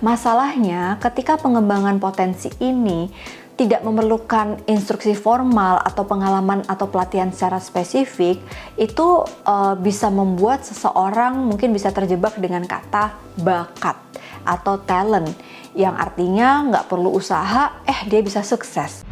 masalahnya ketika pengembangan potensi ini tidak memerlukan instruksi formal atau pengalaman atau pelatihan secara spesifik, itu uh, bisa membuat seseorang mungkin bisa terjebak dengan kata bakat atau talent, yang artinya nggak perlu usaha, eh dia bisa sukses.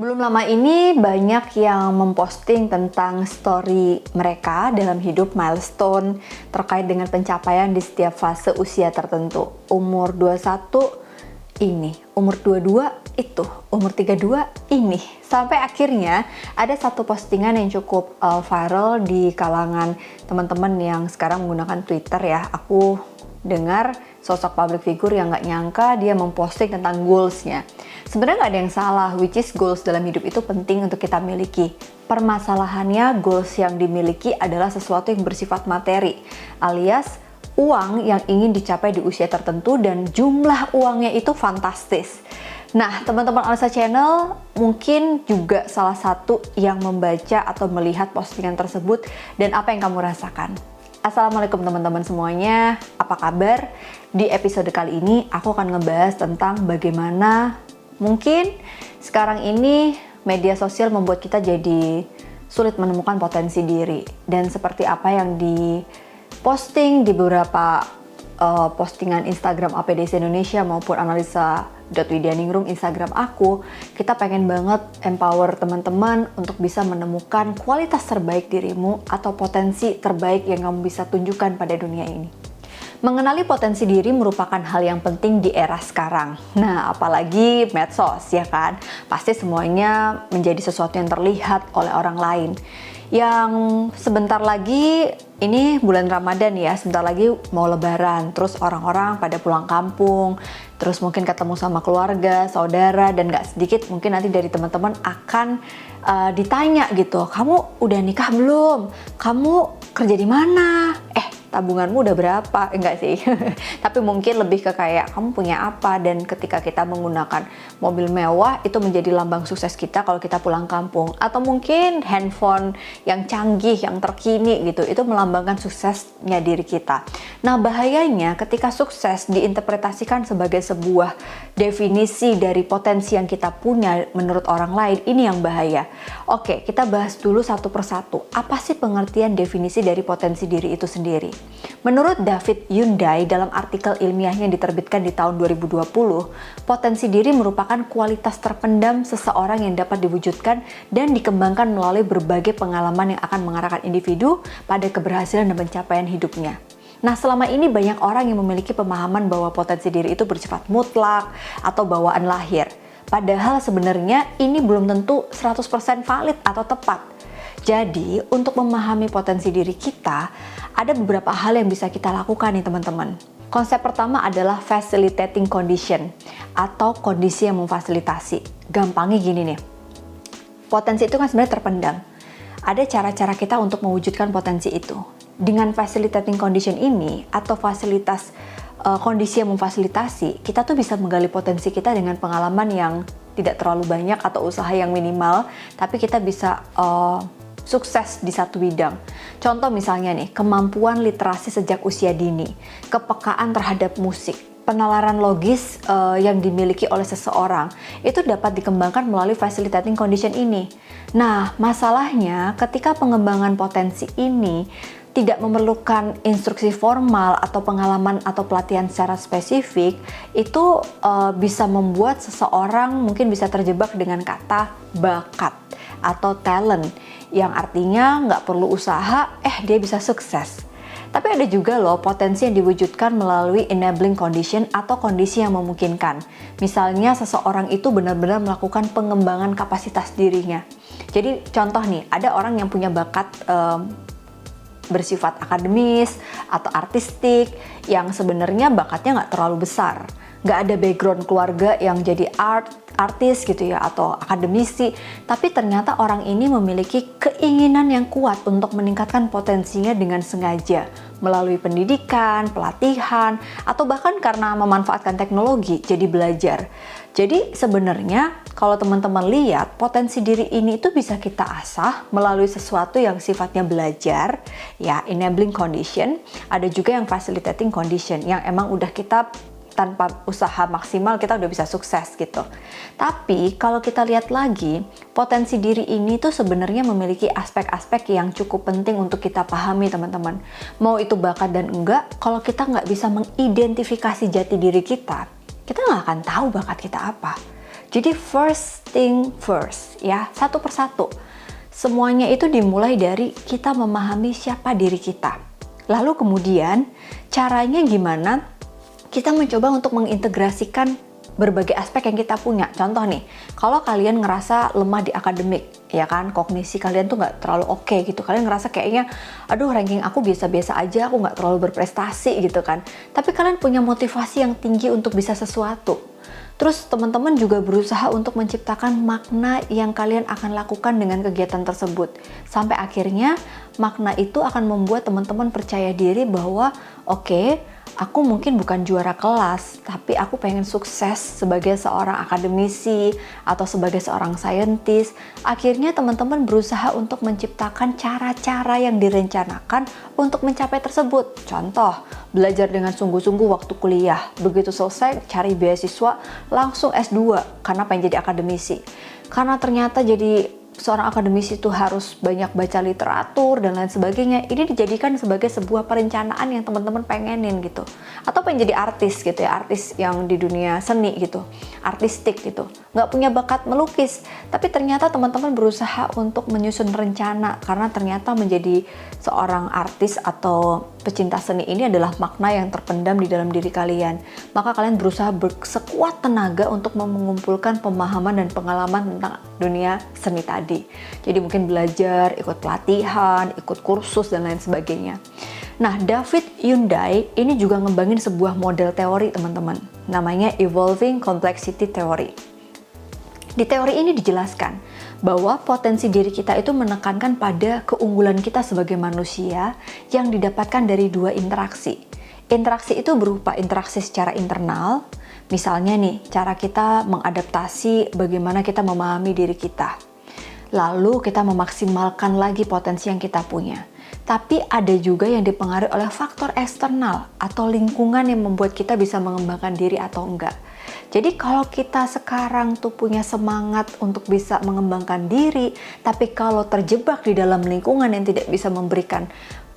Belum lama ini banyak yang memposting tentang story mereka dalam hidup milestone terkait dengan pencapaian di setiap fase usia tertentu. Umur 21 ini, umur 22 itu, umur 32 ini. Sampai akhirnya ada satu postingan yang cukup uh, viral di kalangan teman-teman yang sekarang menggunakan Twitter ya. Aku dengar sosok public figure yang nggak nyangka dia memposting tentang goalsnya. Sebenarnya nggak ada yang salah, which is goals dalam hidup itu penting untuk kita miliki. Permasalahannya goals yang dimiliki adalah sesuatu yang bersifat materi, alias uang yang ingin dicapai di usia tertentu dan jumlah uangnya itu fantastis. Nah, teman-teman Alisa Channel mungkin juga salah satu yang membaca atau melihat postingan tersebut dan apa yang kamu rasakan. Assalamualaikum teman-teman semuanya, apa kabar? Di episode kali ini aku akan ngebahas tentang bagaimana mungkin sekarang ini media sosial membuat kita jadi sulit menemukan potensi diri dan seperti apa yang di posting di beberapa uh, postingan Instagram APDC Indonesia maupun analisa Widyaningrum Instagram aku, kita pengen banget empower teman-teman untuk bisa menemukan kualitas terbaik dirimu atau potensi terbaik yang kamu bisa tunjukkan pada dunia ini. Mengenali potensi diri merupakan hal yang penting di era sekarang. Nah, apalagi medsos ya kan? Pasti semuanya menjadi sesuatu yang terlihat oleh orang lain yang sebentar lagi ini bulan Ramadan ya, sebentar lagi mau lebaran, terus orang-orang pada pulang kampung, terus mungkin ketemu sama keluarga, saudara, dan gak sedikit mungkin nanti dari teman-teman akan uh, ditanya gitu, kamu udah nikah belum? Kamu kerja di mana? Eh, tabunganmu udah berapa? Enggak sih. Tapi mungkin lebih ke kayak kamu punya apa? Dan ketika kita menggunakan mobil mewah itu menjadi lambang sukses kita kalau kita pulang kampung. Atau mungkin handphone yang canggih yang terkini gitu itu melambangkan suksesnya diri kita. Nah bahayanya ketika sukses diinterpretasikan sebagai sebuah definisi dari potensi yang kita punya menurut orang lain ini yang bahaya. Oke kita bahas dulu satu persatu. Apa sih pengertian definisi dari potensi diri itu sendiri Menurut David Hyundai dalam artikel ilmiahnya yang diterbitkan di tahun 2020, potensi diri merupakan kualitas terpendam seseorang yang dapat diwujudkan dan dikembangkan melalui berbagai pengalaman yang akan mengarahkan individu pada keberhasilan dan pencapaian hidupnya. Nah, selama ini banyak orang yang memiliki pemahaman bahwa potensi diri itu bersifat mutlak atau bawaan lahir. Padahal sebenarnya ini belum tentu 100% valid atau tepat. Jadi, untuk memahami potensi diri kita, ada beberapa hal yang bisa kita lakukan nih teman-teman. Konsep pertama adalah facilitating condition atau kondisi yang memfasilitasi. Gampangnya gini nih. Potensi itu kan sebenarnya terpendam. Ada cara-cara kita untuk mewujudkan potensi itu. Dengan facilitating condition ini atau fasilitas uh, kondisi yang memfasilitasi, kita tuh bisa menggali potensi kita dengan pengalaman yang tidak terlalu banyak atau usaha yang minimal, tapi kita bisa uh, sukses di satu bidang. Contoh misalnya nih, kemampuan literasi sejak usia dini, kepekaan terhadap musik, penalaran logis uh, yang dimiliki oleh seseorang itu dapat dikembangkan melalui facilitating condition ini. Nah, masalahnya ketika pengembangan potensi ini tidak memerlukan instruksi formal atau pengalaman atau pelatihan secara spesifik, itu uh, bisa membuat seseorang mungkin bisa terjebak dengan kata bakat atau talent yang artinya nggak perlu usaha, eh dia bisa sukses. Tapi ada juga loh potensi yang diwujudkan melalui enabling condition atau kondisi yang memungkinkan. Misalnya seseorang itu benar-benar melakukan pengembangan kapasitas dirinya. Jadi contoh nih, ada orang yang punya bakat um, bersifat akademis atau artistik yang sebenarnya bakatnya nggak terlalu besar. Nggak ada background keluarga yang jadi art artis gitu ya atau akademisi, tapi ternyata orang ini memiliki keinginan yang kuat untuk meningkatkan potensinya dengan sengaja. Melalui pendidikan, pelatihan, atau bahkan karena memanfaatkan teknologi jadi belajar. Jadi sebenarnya kalau teman-teman lihat potensi diri ini itu bisa kita asah melalui sesuatu yang sifatnya belajar, ya enabling condition, ada juga yang facilitating condition yang emang udah kita tanpa usaha maksimal kita udah bisa sukses gitu. Tapi kalau kita lihat lagi, potensi diri ini tuh sebenarnya memiliki aspek-aspek yang cukup penting untuk kita pahami teman-teman. Mau itu bakat dan enggak, kalau kita nggak bisa mengidentifikasi jati diri kita, kita nggak akan tahu bakat kita apa. Jadi first thing first ya, satu persatu. Semuanya itu dimulai dari kita memahami siapa diri kita. Lalu kemudian caranya gimana kita mencoba untuk mengintegrasikan berbagai aspek yang kita punya. Contoh nih, kalau kalian ngerasa lemah di akademik, ya kan, kognisi kalian tuh nggak terlalu oke okay, gitu. Kalian ngerasa kayaknya, aduh ranking aku biasa-biasa aja, aku nggak terlalu berprestasi gitu kan. Tapi kalian punya motivasi yang tinggi untuk bisa sesuatu. Terus teman-teman juga berusaha untuk menciptakan makna yang kalian akan lakukan dengan kegiatan tersebut. Sampai akhirnya makna itu akan membuat teman-teman percaya diri bahwa oke, okay, aku mungkin bukan juara kelas, tapi aku pengen sukses sebagai seorang akademisi atau sebagai seorang saintis. Akhirnya teman-teman berusaha untuk menciptakan cara-cara yang direncanakan untuk mencapai tersebut. Contoh, belajar dengan sungguh-sungguh waktu kuliah. Begitu selesai cari beasiswa, langsung S2 karena pengen jadi akademisi. Karena ternyata jadi seorang akademisi itu harus banyak baca literatur dan lain sebagainya ini dijadikan sebagai sebuah perencanaan yang teman-teman pengenin gitu. Atau pengen jadi artis gitu ya artis yang di dunia seni gitu artistik gitu. Nggak punya bakat melukis tapi ternyata teman-teman berusaha untuk menyusun rencana karena ternyata menjadi seorang artis atau pecinta seni ini adalah makna yang terpendam di dalam diri kalian. Maka kalian berusaha bersekuat tenaga untuk mengumpulkan pemahaman dan pengalaman tentang dunia seni tadi tadi. Jadi mungkin belajar, ikut pelatihan, ikut kursus dan lain sebagainya. Nah, David Hyundai ini juga ngembangin sebuah model teori teman-teman. Namanya Evolving Complexity Theory. Di teori ini dijelaskan bahwa potensi diri kita itu menekankan pada keunggulan kita sebagai manusia yang didapatkan dari dua interaksi. Interaksi itu berupa interaksi secara internal, misalnya nih, cara kita mengadaptasi bagaimana kita memahami diri kita lalu kita memaksimalkan lagi potensi yang kita punya. Tapi ada juga yang dipengaruhi oleh faktor eksternal atau lingkungan yang membuat kita bisa mengembangkan diri atau enggak. Jadi kalau kita sekarang tuh punya semangat untuk bisa mengembangkan diri, tapi kalau terjebak di dalam lingkungan yang tidak bisa memberikan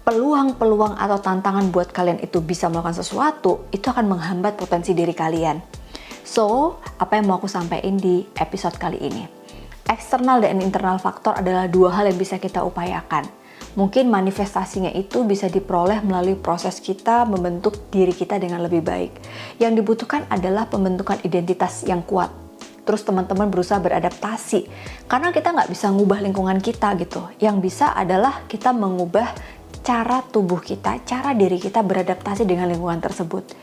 peluang-peluang atau tantangan buat kalian itu bisa melakukan sesuatu, itu akan menghambat potensi diri kalian. So, apa yang mau aku sampaikan di episode kali ini? Eksternal dan internal faktor adalah dua hal yang bisa kita upayakan. Mungkin manifestasinya itu bisa diperoleh melalui proses kita membentuk diri kita dengan lebih baik. Yang dibutuhkan adalah pembentukan identitas yang kuat. Terus teman-teman berusaha beradaptasi. Karena kita nggak bisa ngubah lingkungan kita gitu. Yang bisa adalah kita mengubah cara tubuh kita, cara diri kita beradaptasi dengan lingkungan tersebut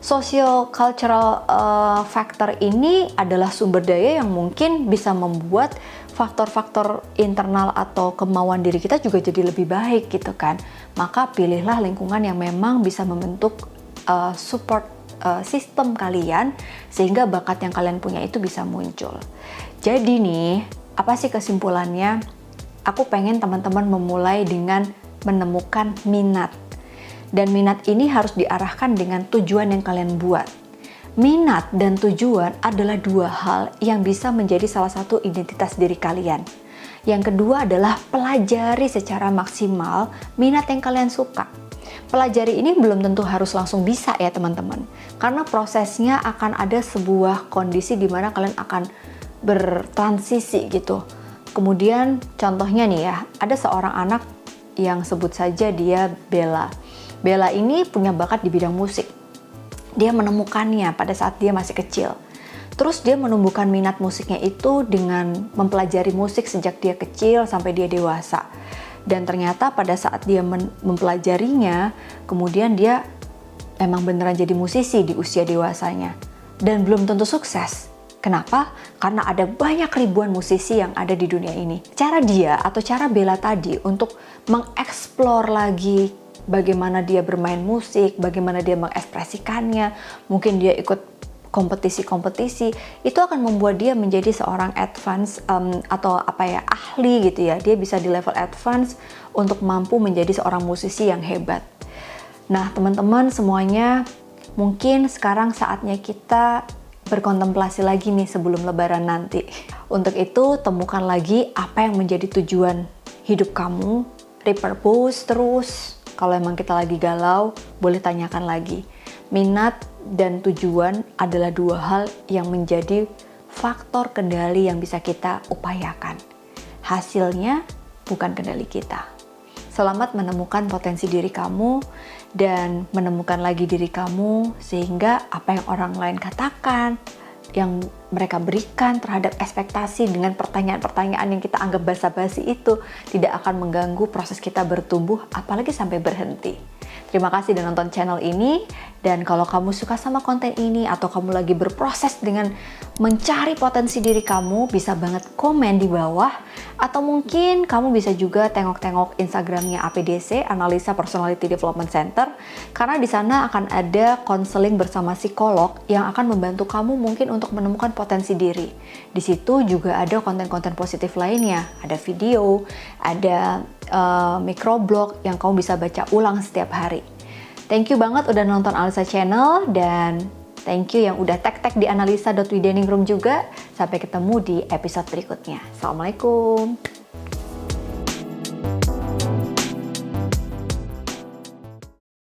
social cultural uh, factor ini adalah sumber daya yang mungkin bisa membuat faktor-faktor internal atau kemauan diri kita juga jadi lebih baik gitu kan. Maka pilihlah lingkungan yang memang bisa membentuk uh, support uh, sistem kalian sehingga bakat yang kalian punya itu bisa muncul. Jadi nih, apa sih kesimpulannya? Aku pengen teman-teman memulai dengan menemukan minat dan minat ini harus diarahkan dengan tujuan yang kalian buat. Minat dan tujuan adalah dua hal yang bisa menjadi salah satu identitas diri kalian. Yang kedua adalah pelajari secara maksimal minat yang kalian suka. Pelajari ini belum tentu harus langsung bisa ya teman-teman. Karena prosesnya akan ada sebuah kondisi di mana kalian akan bertransisi gitu. Kemudian contohnya nih ya, ada seorang anak yang sebut saja dia Bella Bella ini punya bakat di bidang musik. Dia menemukannya pada saat dia masih kecil. Terus dia menumbuhkan minat musiknya itu dengan mempelajari musik sejak dia kecil sampai dia dewasa. Dan ternyata pada saat dia mempelajarinya, kemudian dia emang beneran jadi musisi di usia dewasanya. Dan belum tentu sukses. Kenapa? Karena ada banyak ribuan musisi yang ada di dunia ini. Cara dia atau cara Bella tadi untuk mengeksplor lagi bagaimana dia bermain musik, bagaimana dia mengekspresikannya, mungkin dia ikut kompetisi-kompetisi itu akan membuat dia menjadi seorang advance um, atau apa ya ahli gitu ya dia bisa di level advance untuk mampu menjadi seorang musisi yang hebat nah teman-teman semuanya mungkin sekarang saatnya kita berkontemplasi lagi nih sebelum lebaran nanti. Untuk itu, temukan lagi apa yang menjadi tujuan hidup kamu, repurpose terus. Kalau emang kita lagi galau, boleh tanyakan lagi. Minat dan tujuan adalah dua hal yang menjadi faktor kendali yang bisa kita upayakan. Hasilnya bukan kendali kita. Selamat menemukan potensi diri kamu dan menemukan lagi diri kamu sehingga apa yang orang lain katakan, yang mereka berikan terhadap ekspektasi dengan pertanyaan-pertanyaan yang kita anggap basa-basi itu tidak akan mengganggu proses kita bertumbuh apalagi sampai berhenti. Terima kasih sudah nonton channel ini dan kalau kamu suka sama konten ini atau kamu lagi berproses dengan mencari potensi diri kamu, bisa banget komen di bawah atau mungkin kamu bisa juga tengok-tengok Instagramnya APDC, Analisa Personality Development Center, karena di sana akan ada konseling bersama psikolog yang akan membantu kamu mungkin untuk menemukan potensi diri. Di situ juga ada konten-konten positif lainnya, ada video, ada uh, microblog yang kamu bisa baca ulang setiap hari. Thank you banget udah nonton Alisa Channel dan Thank you yang udah tag-tag di analisa.wideningroom juga. Sampai ketemu di episode berikutnya. Assalamualaikum.